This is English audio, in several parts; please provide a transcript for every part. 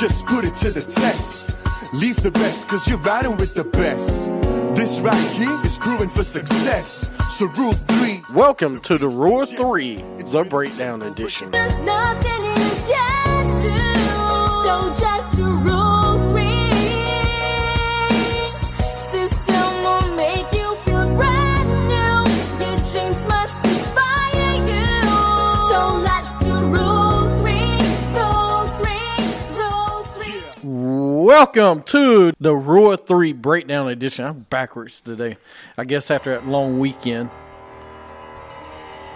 just put it to the test. Leave the rest, cause you're riding with the best. This right here is proven for success. So rule three. Welcome to the Roar 3, the breakdown edition. Welcome to the Roar 3 breakdown edition. I'm backwards today. I guess after that long weekend,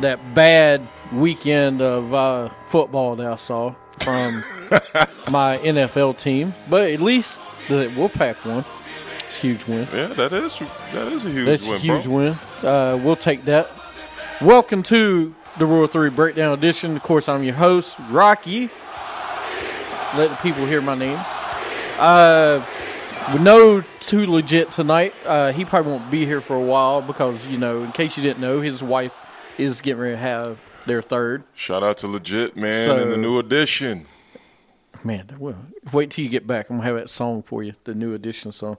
that bad weekend of uh, football that I saw from my NFL team. But at least the Wolfpack won. It's a huge win. Yeah, that is that is a huge That's win, a huge bro. win. Uh, we'll take that. Welcome to the Royal 3 Breakdown Edition. Of course, I'm your host, Rocky. Let the people hear my name. Uh, know too legit tonight. Uh, he probably won't be here for a while because, you know, in case you didn't know, his wife is getting ready to have their third. Shout out to legit man So- in the new edition. Man, well, wait till you get back. I'm gonna have that song for you, the new edition song.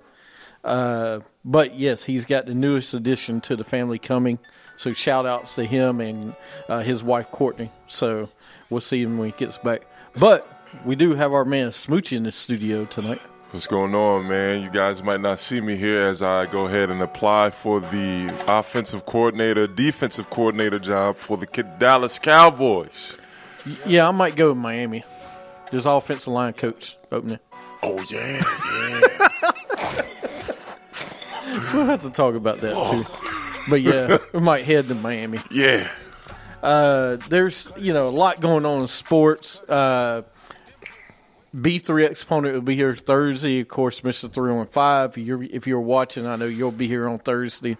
Uh, but yes, he's got the newest addition to the family coming. So shout outs to him and uh, his wife Courtney. So we'll see him when he gets back. But we do have our man Smoochie in the studio tonight. What's going on, man? You guys might not see me here as I go ahead and apply for the offensive coordinator, defensive coordinator job for the Dallas Cowboys. Yeah, I might go with Miami. There's offensive line coach opening. Oh yeah, yeah. We'll have to talk about that too. But yeah, we might head to Miami. yeah. Uh, there's you know a lot going on in sports. Uh, B3 exponent will be here Thursday. Of course, Mr. 315. If you're if you're watching, I know you'll be here on Thursday.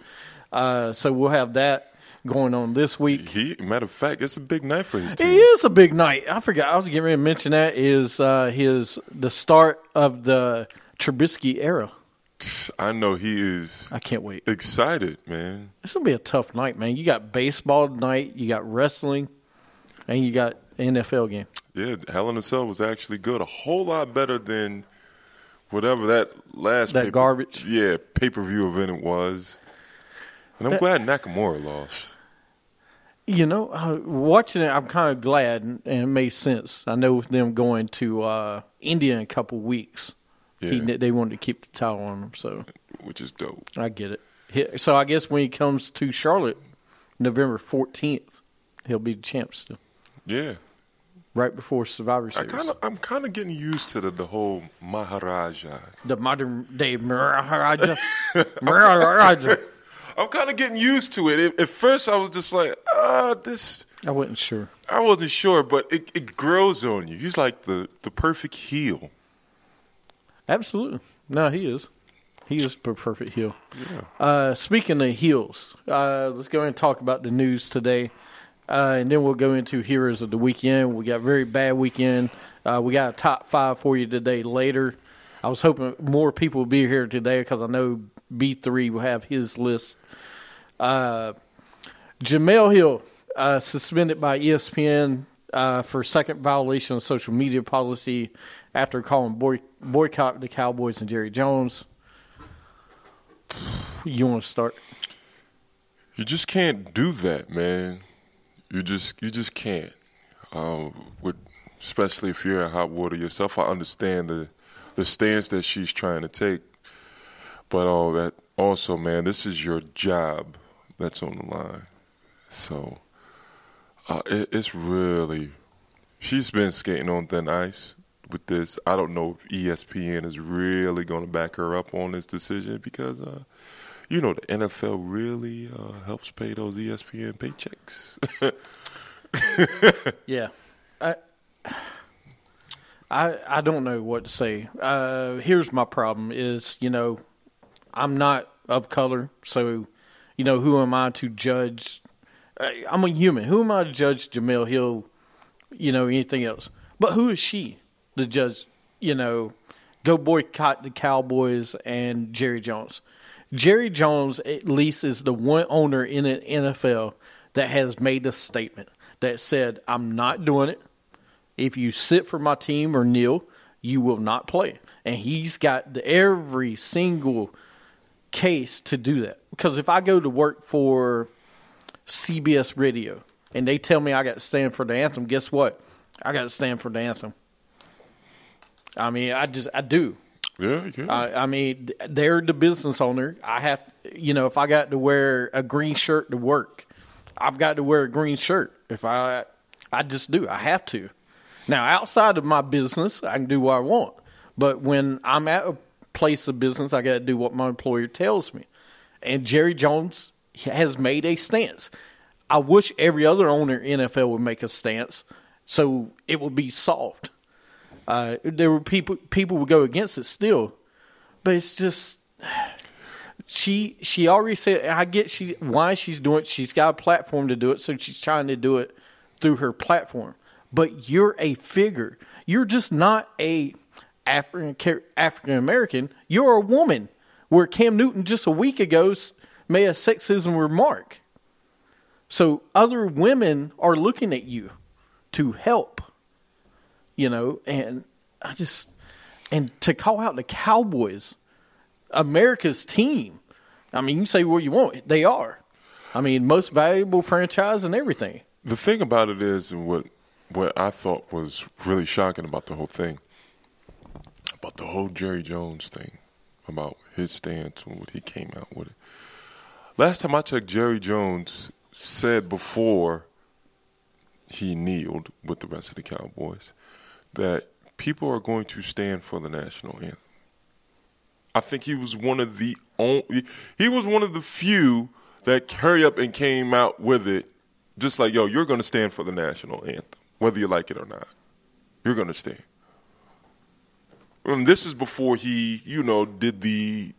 Uh, so we'll have that going on this week. He matter of fact, it's a big night for his It team. is a big night. I forgot. I was getting ready to mention that is uh, his the start of the Trubisky era. I know he is I can't wait. excited, man. It's gonna be a tough night, man. You got baseball tonight. You got wrestling, and you got NFL game. Yeah, Hell in a Cell was actually good. A whole lot better than whatever that last That pay- garbage? Yeah, pay per view event it was. And I'm That- glad Nakamura lost. You know, uh, watching it, I'm kind of glad, and and it made sense. I know with them going to uh, India in a couple weeks, he, Yeah. they wanted to keep the title on him, so Which is dope. I get it. He- So I guess when he comes to Charlotte, November 14th, he'll be the champ still, Yeah. Right before Survivor I Series. kind of I'm kind of getting used to the, the whole Maharaja. the modern day Maharaja. Maharaja. I'm kind of getting used to it. At- At first I was just like, ah, this I wasn't sure. I wasn't sure, but it, it grows on you. He's like the, the perfect heel. Absolutely. No, he is. He is per- perfect heel. Uh, speaking of heels, uh, let's go ahead and talk about the news today. Uh, and then we'll go into heroes of the weekend. We got very bad weekend. Uh, we got a top five for you today later. I was hoping more people would be here today because I know B3 will have his list. Uh, Jemele Hill uh, suspended by ESPN uh, for second violation of social media policy after calling boy- boycott the Cowboys and Jerry Jones. You want to start? You just can't do that, man. You just you just can't. Uh, with especially if you're in hot water yourself, I understand the the stance that she's trying to take, but all that also, man, this is your job that's on the line. So uh, it, it's really she's been skating on thin ice with this. I don't know if ESPN is really going to back her up on this decision because. Uh, you know the NFL really uh, helps pay those ESPN paychecks. Yeah. I, I I don't know what to say. Uh, here's my problem: is you know, I'm not of color, so you know, who am I to judge? I'm a human. Who am I to judge Jemele Hill? You know, anything else? But who is she to judge? You know, go boycott the Cowboys and Jerry Jones. Jerry Jones at least is the one owner in the NFL that has made a statement that said, "I'm not doing it. If you sit for my team or kneel, you will not play. And he's got every single case to do that. Because if I go to work for CBS Radio and they tell me I got to stand for the anthem, guess what? I got to stand for the anthem. I mean, I just I do. Yeah, yeah. I, I mean, they're the business owner. I have, you know, if I got to wear a green shirt to work, I've got to wear a green shirt. If I, I just do. I have to. Now, outside of my business, I can do what I want. But when I'm at a place of business, I got to do what my employer tells me. And Jerry Jones has made a stance. I wish every other owner in NFL would make a stance so it would be solved. Uh, there were people people would go against it still, but it's just she she already said I get she why she's doing it. She's got a platform to do it, so she's trying to do it through her platform. But you're a figure. You're just not a African African American. You're a woman. Where Cam Newton just a week ago made a sexism remark. So other women are looking at you to help you know, and I just and to call out the Cowboys, America's team. I mean, you say what you want, they are. I mean, most valuable franchise and everything. The thing about it is, and what what I thought was really shocking about the whole thing, about the whole Jerry Jones thing, about his stance and what he came out with it. Last time I checked, Jerry Jones said before he kneeled with the rest of the Cowboys that people are going to stand for the national anthem. I think he was one of the only, he was one of the few that hurry up and came out with it, just like, yo, you're going to stand for the national anthem, whether you like it or not. You're going to stand. And this is before he, you know, did the,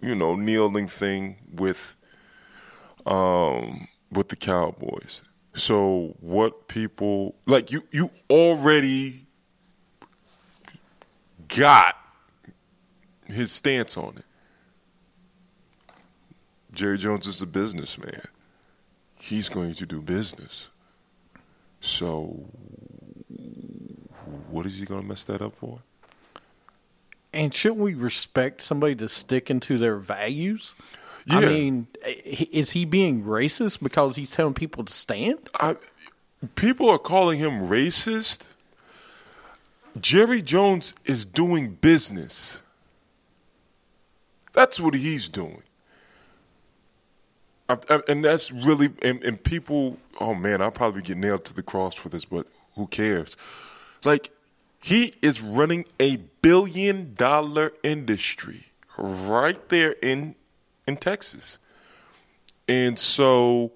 you know, kneeling thing with, um, with the Cowboys. So what people like you, you already got his stance on it. Jerry Jones is a businessman. He's going to do business. So, what is he going to mess that up for? And shouldn't we respect somebody that's sticking to their values? I mean, is he being racist because he's telling people to stand? I, people are calling him racist. Jerry Jones is doing business. That's what he's doing. I, I, and that's really, and, and people, oh man, I'll probably get nailed to the cross for this, but who cares? Like, he is running a billion dollar industry right there in in Texas. And so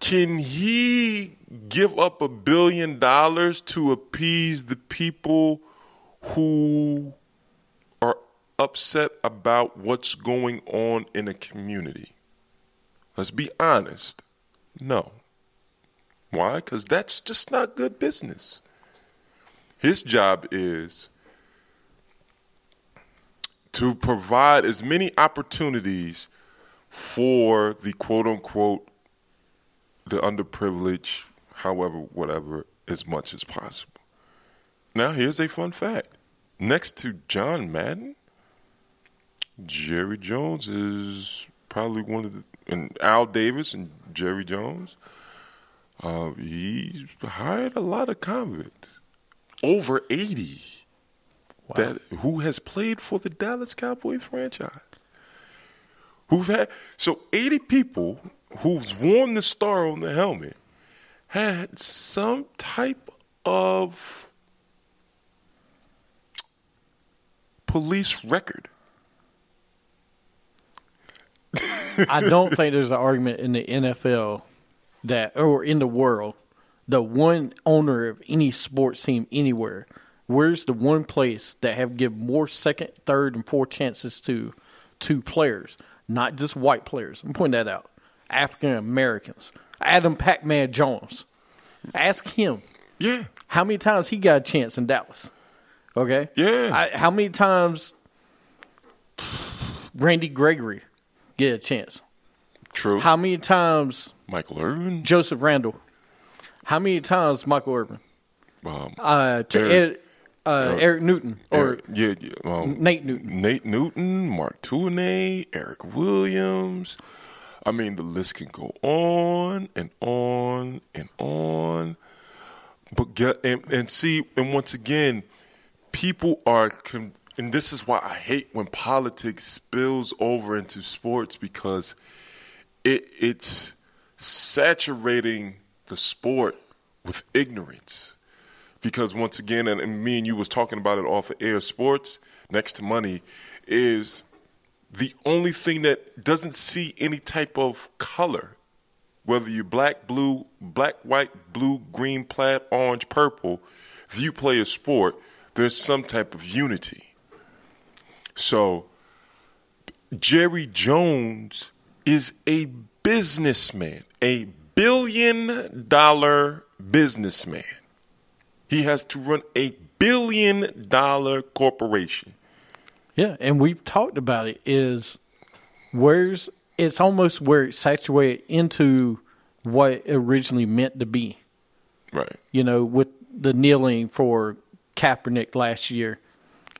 can he give up a billion dollars to appease the people who are upset about what's going on in a community? Let's be honest. No. Why? Because that's just not good business. His job is to provide as many opportunities for the quote unquote the underprivileged, however, whatever, as much as possible. Now, here's a fun fact. Next to John Madden, Jerry Jones is probably one of the, and Al Davis and Jerry Jones, uh, he's hired a lot of convicts, over 80, that who has played for the Dallas Cowboys franchise. Who've had, so 80 people who've worn the star on the helmet had some type of police record. I don't think there's an argument in the NFL that, or in the world, the one owner of any sports team anywhere, where's the one place that have given more second, third, and fourth chances to to players, not just white players. I'm pointing that out. African Americans. Adam Pac-Man Jones. Ask him Yeah. how many times he got a chance in Dallas. Okay. Yeah. I, how many times Randy Gregory get a chance? True. How many times Michael Irvin. Joseph Randle? How many times Michael Irvin? Um, Uh, to Eric- Ed, uh, Eric Newton or Eric- yeah, yeah um, Nate Newton. Nate Newton, Mark Tuinei, Erik Williams. I mean, the list can go on and on and on. But get and, and see, and once again, people are, con- and this is why I hate when politics spills over into sports because it it's saturating the sport with ignorance because once again, and, and me and you was talking about it off of air. Sports next to money is the only thing that doesn't see any type of color, whether you're black, blue, black, white, blue, green, plaid, orange, purple. If you play a sport, there's some type of unity. So Jerry Jones is a businessman, a billion dollar businessman. He has to run a billion dollar corporation. Yeah, and we've talked about it. Is where's it's almost where it's saturated into what it originally meant to be. Right. You know, with the kneeling for Kaepernick last year,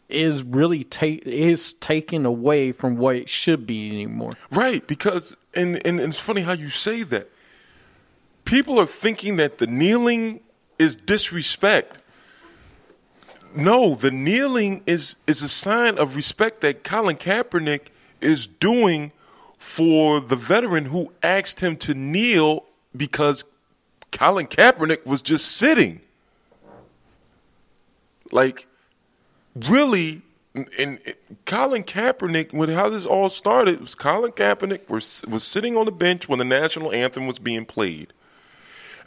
is really take is taken away from what it should be anymore. Right, because and, and it's funny how you say that. People are thinking that the kneeling is disrespect. No, the kneeling is is a sign of respect that Colin Kaepernick is doing for the veteran who asked him to kneel because Colin Kaepernick was just sitting. Like really, and, Colin Kaepernick, when how this all started, was Colin Kaepernick was was sitting on the bench when the national anthem was being played.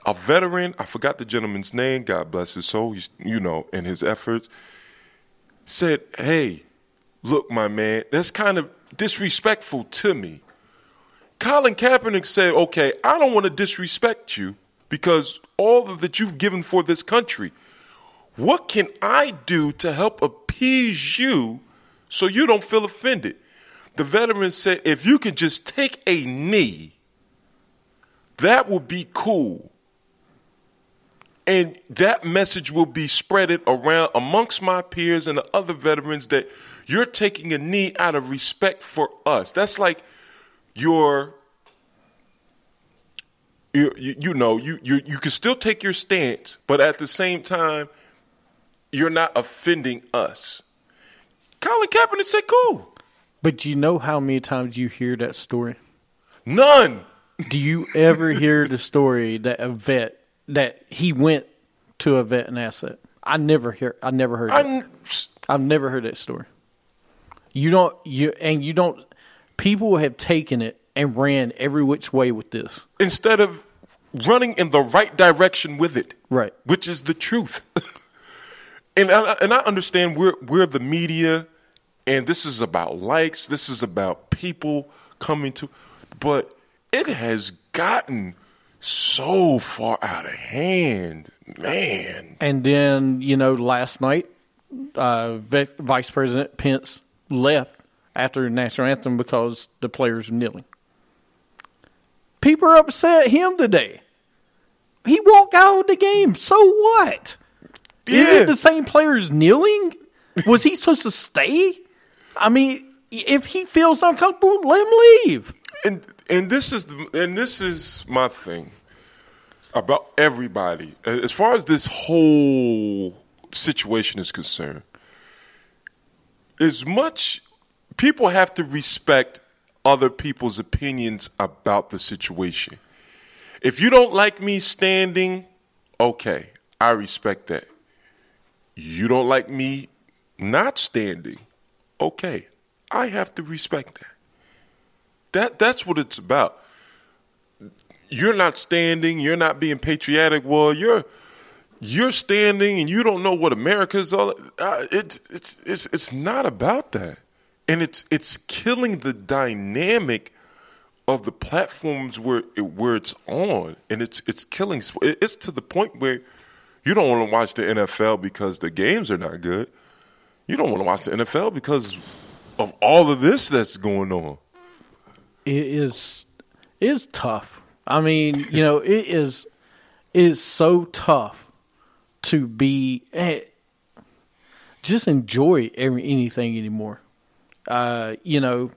A veteran, I forgot the gentleman's name. God bless his soul. He's, you know, in his efforts, said, "Hey, look, my man, that's kind of disrespectful to me." Colin Kaepernick said, "Okay, I don't want to disrespect you because all that you've given for this country." What can I do to help appease you so you don't feel offended? The veteran said, if you could just take a knee, that would be cool. And that message will be spreaded around amongst my peers and the other veterans that you're taking a knee out of respect for us. That's like your you, you, you know you, you you can still take your stance, but at the same time, you're not offending us. Colin Kaepernick said, "Cool, But do you know how many times you hear that story? none." Do you ever hear the story that a vet that he went to a vet and asset? I never hear. I never heard. I. I've never heard that story. You don't. You and you don't. People have taken it and ran every which way with this. instead of running in the right direction with it, Right. which is the truth. and I, and I understand we're we're the media, and this is about likes. This is about people coming to, but it has gotten so far out of hand, man. And then you know, last night, uh, Vice President Pence left after the national anthem because the players were kneeling. People are upset at him today. He walked out of the game. So what? Is Yeah. it the same players kneeling? Was he supposed to stay? I mean, if he feels uncomfortable, let him leave. and and this is the, and this is my thing about everybody. As far as this whole situation is concerned as much people have to respect other people's opinions about the situation. If you don't like me standing okay i respect that. You don't like me not standing okay i have to respect that that that's what it's about. You're not standing. You're not being patriotic. Well, you're you're standing, and you don't know what America's all. Uh, it's it's it's it's not about that, and it's it's killing the dynamic of the platforms where it, where it's on, and it's it's killing. It's to the point where you don't want to watch the NFL because the games are not good. You don't want to watch the NFL because of all of this that's going on. It is tough. I mean, you know, it is is so tough to be. just enjoy every, anything anymore. Uh, you know,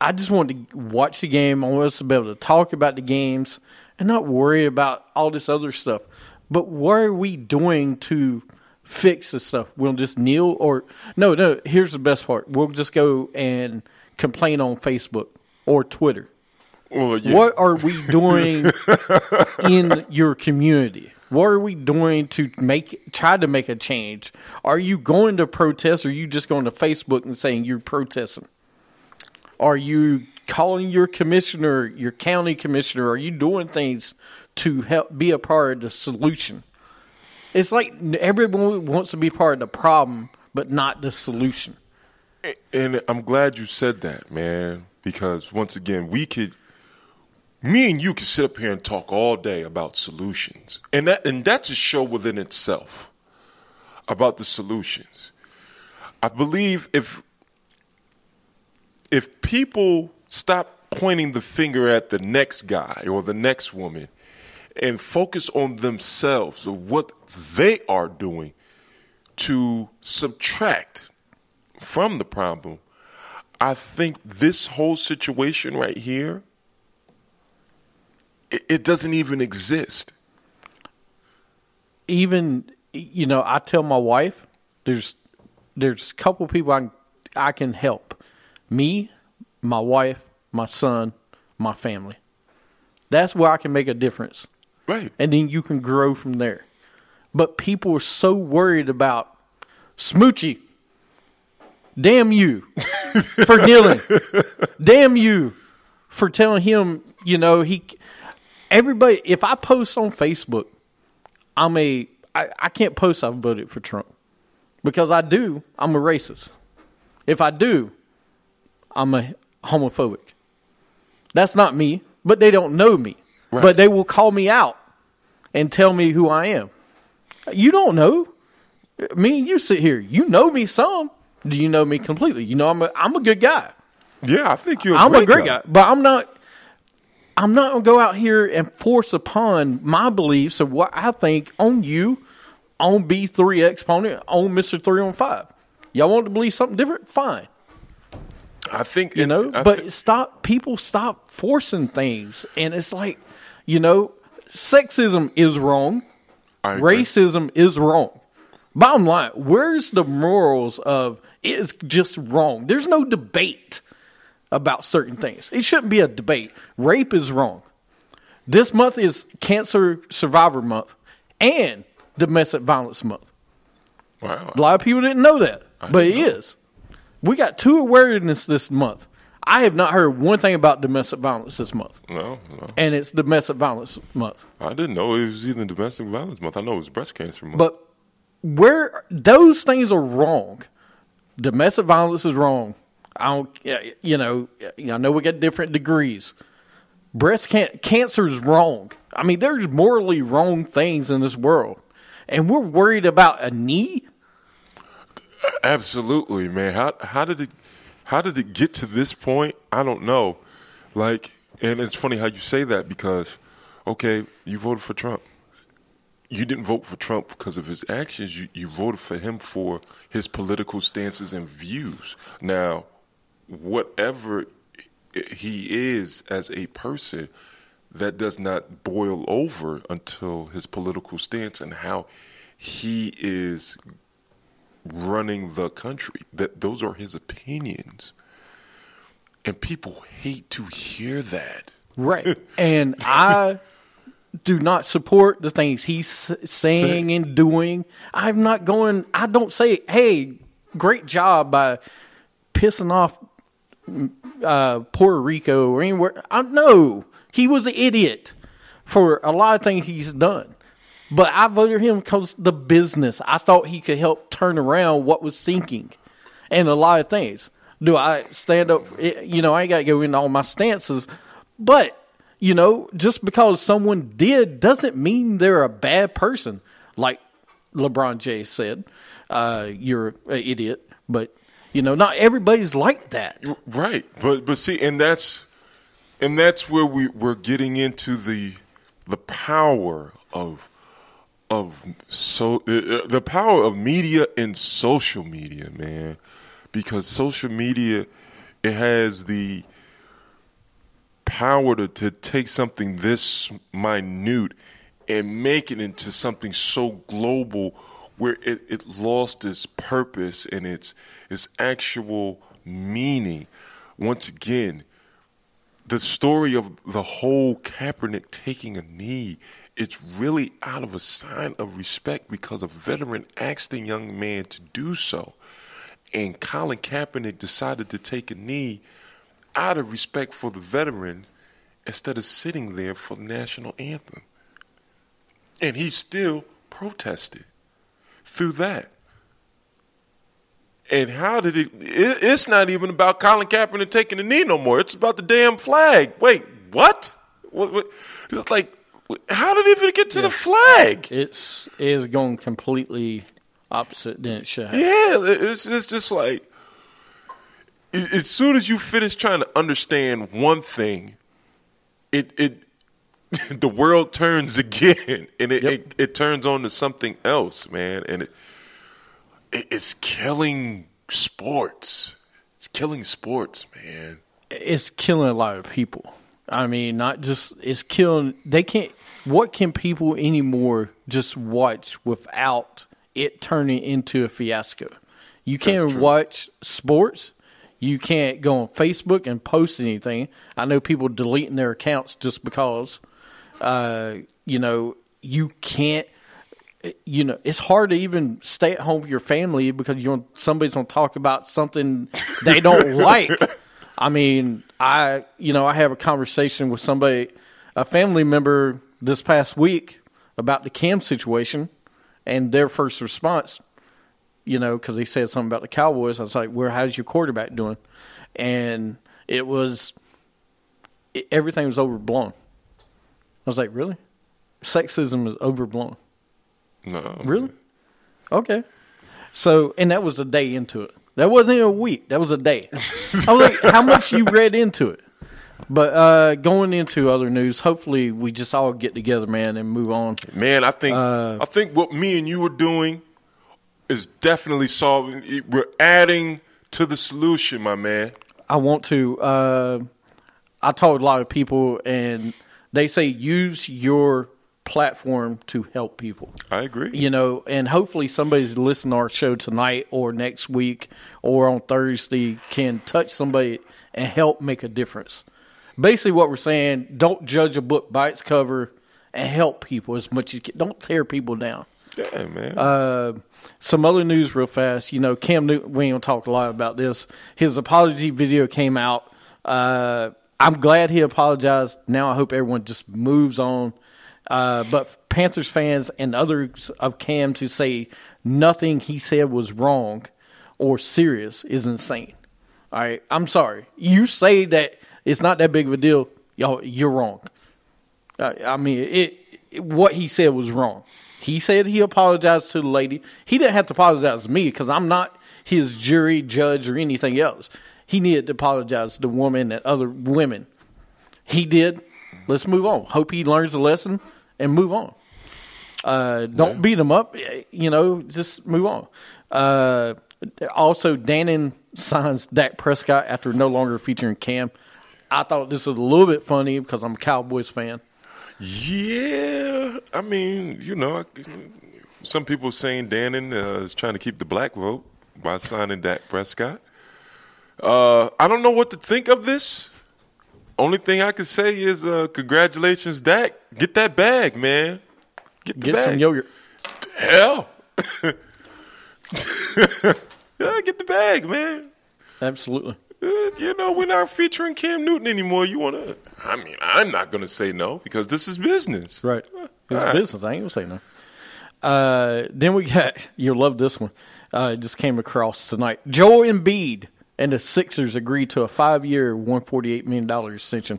I just want to watch the game. I want us to be able to talk about the games and not worry about all this other stuff. But what are we doing to fix this stuff? We'll just kneel or no, no. Here's the best part: we'll just go and complain on Facebook or Twitter. Well, yeah. What are we doing in your community? What are we doing to make try to make a change? Are you going to protest or are you just going to Facebook and saying you're protesting? Are you calling your commissioner, your county commissioner? Are you doing things to help be a part of the solution? It's like everyone wants to be part of the problem, but not the solution. And I'm glad you said that, man, because once again, we could, me and you could sit up here and talk all day about solutions, and that and that's a show within itself about the solutions. I believe if if people stop pointing the finger at the next guy or the next woman and focus on themselves of what they are doing to subtract from the problem, I think this whole situation right here, it, it doesn't even exist. even you know i tell my wife there's there's a couple people i can, I can help. Me my wife my son my family. That's where i can make a difference. Right. and then you can grow from there. But people are so worried about smoochie damn you for kneeling damn you for telling him you know he everybody if i post on facebook I'm a I, I can't post I voted for Trump because I do I'm a racist. If I do, I'm a homophobic. That's not me, but they don't know me. Right. But they will call me out and tell me who I am. You don't know. Me and you sit here. You know me some. Do you know me completely? You know I'm a I'm a good guy. Yeah, I think you're. A I'm a great guy, but I'm not. I'm not gonna go out here and force upon my beliefs of what I think on you, on B three exponent, on Mister three on five. Y'all want to believe something different? Fine, I think you it- know. I but thi- stop, people stop forcing things, and it's like, you know, sexism is wrong, racism is wrong. Bottom line, where's the morals of it's just wrong? There's no debate about certain things. It shouldn't be a debate. Rape is wrong. This month is Cancer Survivor Month and Domestic Violence Month. Wow. A lot of people didn't know that, I but it know. is. We got two awareness this month. I have not heard one thing about domestic violence this month, No, no, and it's Domestic Violence Month. I didn't know it was even domestic violence month. I know it was breast cancer month. But where those things are wrong, domestic violence is wrong. I don't, you know, I know we got different degrees. Breast can- cancer is wrong. I mean, there's morally wrong things in this world, and we're worried about a knee. Absolutely, man. How how did it how did it get to this point? I don't know. Like, and it's funny how you say that because, okay, you voted for Trump. You didn't vote for Trump because of his actions. You you voted for him for his political stances and views. Now, whatever he is as a person, that does not boil over until his political stance and how he is running the country. That those are his opinions. And people hate to hear that. Right. and I do not support the things he's saying and doing. I'm not going, I don't say, hey, great job by pissing off uh, Puerto Rico or anywhere. I know he was an idiot for a lot of things he's done. But I voted him because the business. I thought he could help turn around what was sinking, and a lot of things. Do I stand up? eh, You know, I ain't got to go into all my stances, but you know, just because someone did doesn't mean they're a bad person. Like LeBron James said, uh, "You're an idiot," but you know, not everybody's like that. Right. But but see and that's and that's where we we're getting into the the power of of so uh, uh, the power of media and social media, man. Because social media it has the power to, to take something this minute and make it into something so global where it, it lost its purpose and its its actual meaning. Once again, the story of the whole Kaepernick taking a knee, it's really out of a sign of respect because a veteran asked the young man to do so. And Colin Kaepernick decided to take a knee out of respect for the veteran instead of sitting there for the national anthem. And he still protested through that. And how did it, it? It's not even about Colin Kaepernick taking a knee no more. It's about the damn flag. Wait, what? what, what like, how did it even get to the flag? It's it is going completely opposite than it should have. Yeah, it's it's just like as soon as you finish trying to understand one thing, it it the world turns again, and it, Yep. it it turns on to something else, man, and it, it it's killing sports. It's killing sports, man. it's killing a lot of people. I mean, not just it's killing. They can't. What can people anymore just watch without it turning into a fiasco? You can't watch sports. You can't go on Facebook and post anything. I know people deleting their accounts just because. Uh, you know, you can't. You know, it's hard to even stay at home with your family because you somebody's going to talk about something they don't like. I mean, I you know I have a conversation with somebody, a family member this past week about the Cam situation, and their first response, you know, because he said something about the Cowboys. I was like, "Where? How's your quarterback doing?" And it was it, everything was overblown. I was like, "Really? Sexism is overblown." No, Really? Okay. So, and that was a day into it. That wasn't a week. That was a day. I was like, how much you read into it? But uh, going into other news, hopefully we just all get together, man, and move on. Man, I think Uh, I think what me and you were doing is definitely solving. We're adding to the solution, my man. I want to. Uh, I told a lot of people, and they say use your platform to help people. I agree. you know, and hopefully somebody's listening to our show tonight or next week or on Thursday can touch somebody and help make a difference. Basically, what we're saying: don't judge a book by its cover, and help people as much as you can. Don't tear people down. Yeah, man. Uh, some other news, real fast. You know, Cam Newton. We ain't gonna talk a lot about this. His apology video came out. Uh, I'm glad he apologized. Now I hope everyone just moves on. Uh, but Panthers fans and others of Cam to say nothing he said was wrong or serious is insane. All right, I'm sorry. You say that it's not that big of a deal, y'all. You're wrong. Uh, I mean, it, it. What he said was wrong. He said he apologized to the lady. He didn't have to apologize to me because I'm not his jury, judge, or anything else. He needed to apologize to the woman and other women. He did. Let's move on. Hope he learns a lesson and move on. Uh, don't beat him up. You know, just move on. Uh, also, Dannon signs Dak Prescott after no longer featuring Cam. I thought this was a little bit funny because I'm a Cowboys fan. Yeah, I mean, you know, some people saying Dannon uh, is trying to keep the black vote by signing Dak Prescott. Uh, I don't know what to think of this. Only thing I can say is uh, congratulations, Dak. Get that bag, man. Get the Get bag. some yogurt. Hell. yeah, get the bag, man. Absolutely. You know, we're not featuring Cam Newton anymore. You want to? I mean, I'm not going to say no because this is business. Right. It's right. business. I ain't gonna say no. Uh, then we got you'll love this one. Uh, it just came across tonight. Joel Embiid and the Sixers agreed to a five-year, one forty-eight million dollar extension.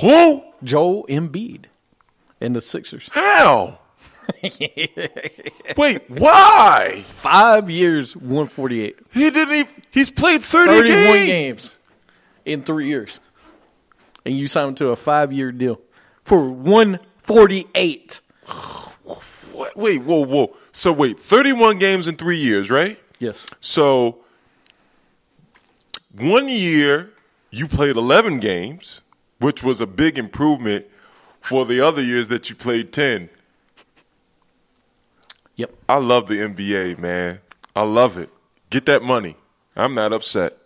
Who? Joel Embiid and the Sixers. How? Wait, why? Five years, one forty-eight. He didn't even. He's played 30 Thirty-one games. games in three years, and you signed him to a five-year deal for one forty-eight. What? wait, whoa, whoa. So wait, 31 games in three years, right? Yes. So one year you played 11 games, which was a big improvement for the other years that you played 10. Yep. I love the NBA, man. I love it. Get that money. I'm not upset.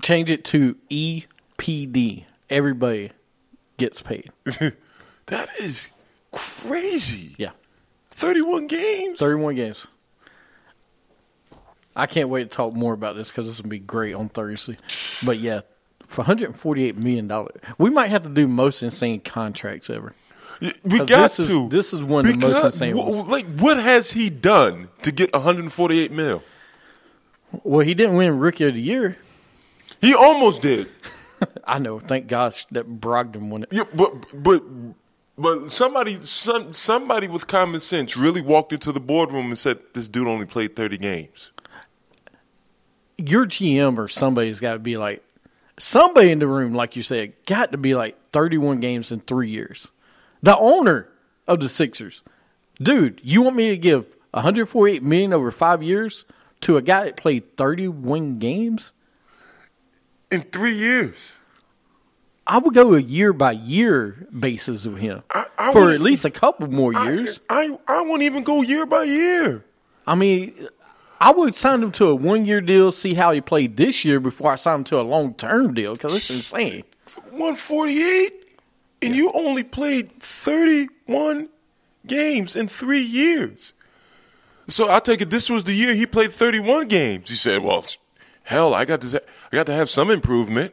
Change it to EPD. Everybody gets paid. That is crazy. Yeah. 31 games. 31 games. I can't wait to talk more about this because this will be great on Thursday. But yeah, for 148 million dollars, we might have to do most insane contracts ever. We got this is- to. this is one of the most insane ones. Like, what has he done to get 148 mil? Well, he didn't win Rookie of the Year. He almost did. I know. Thank gosh that Brogdon won it. Yeah, but but but somebody some, somebody with common sense really walked into the boardroom and said this dude only played 30 games. Your GM or somebody's got to be like somebody in the room, like you said, got to be like 31 games in three years. The owner of the Sixers, dude, you want me to give 148 million over five years to a guy that played 31 games? In 3 years. I would go a year by year basis with him I- I for at least a couple more years. I, I I won't even go year by year. I mean, I would sign him to a one year deal, see how he played this year before I sign him to a long term deal because it's insane. 148 and you only played 31 games in 3 years. So I take it this was the year he played 31 games. He said, "Well, hell, I got to I got to have some improvement."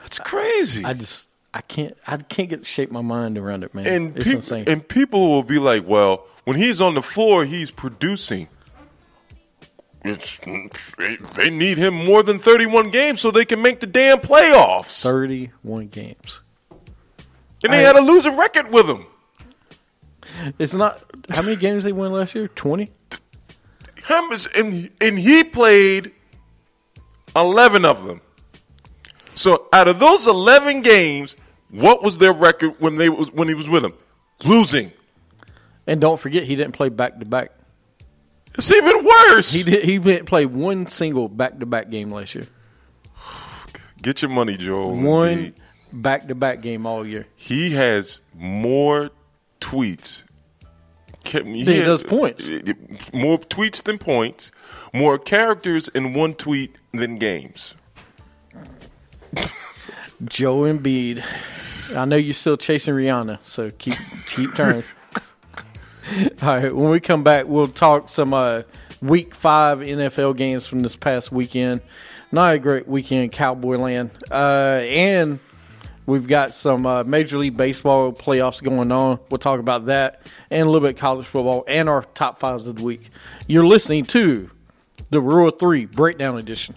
That's crazy. I just I can't I can't get shape my mind around it, man. and it's peop- insane. and people will be like, "Well, when he's on the floor, he's producing." It's, they need him more than 31 games so they can make the damn playoffs. Thirty one games. And they I- had a losing record with him. It's not how many games they won last year? Twenty. Him is, and, and he played 11 of them. So out of those 11 games, what was their record when they was when he was with them? Losing. And don't forget he didn't play back to back. It's even worse. He did he didn't play one single back to back game last year. Get your money, Joel. One back to back game all year. He has more tweets. Can- He does points. More tweets than points. More characters in one tweet than games. Joe Embiid. I know you're still chasing Rihanna, so keep keep turns. All right, when we come back, we'll talk some uh, Week Five NFL games from this past weekend. Not a great weekend, Cowboy Land, uh, and we've got some uh, Major League Baseball playoffs going on. We'll talk about that and a little bit college football and our top fives of the week. You're listening to the Rule Three Breakdown Edition.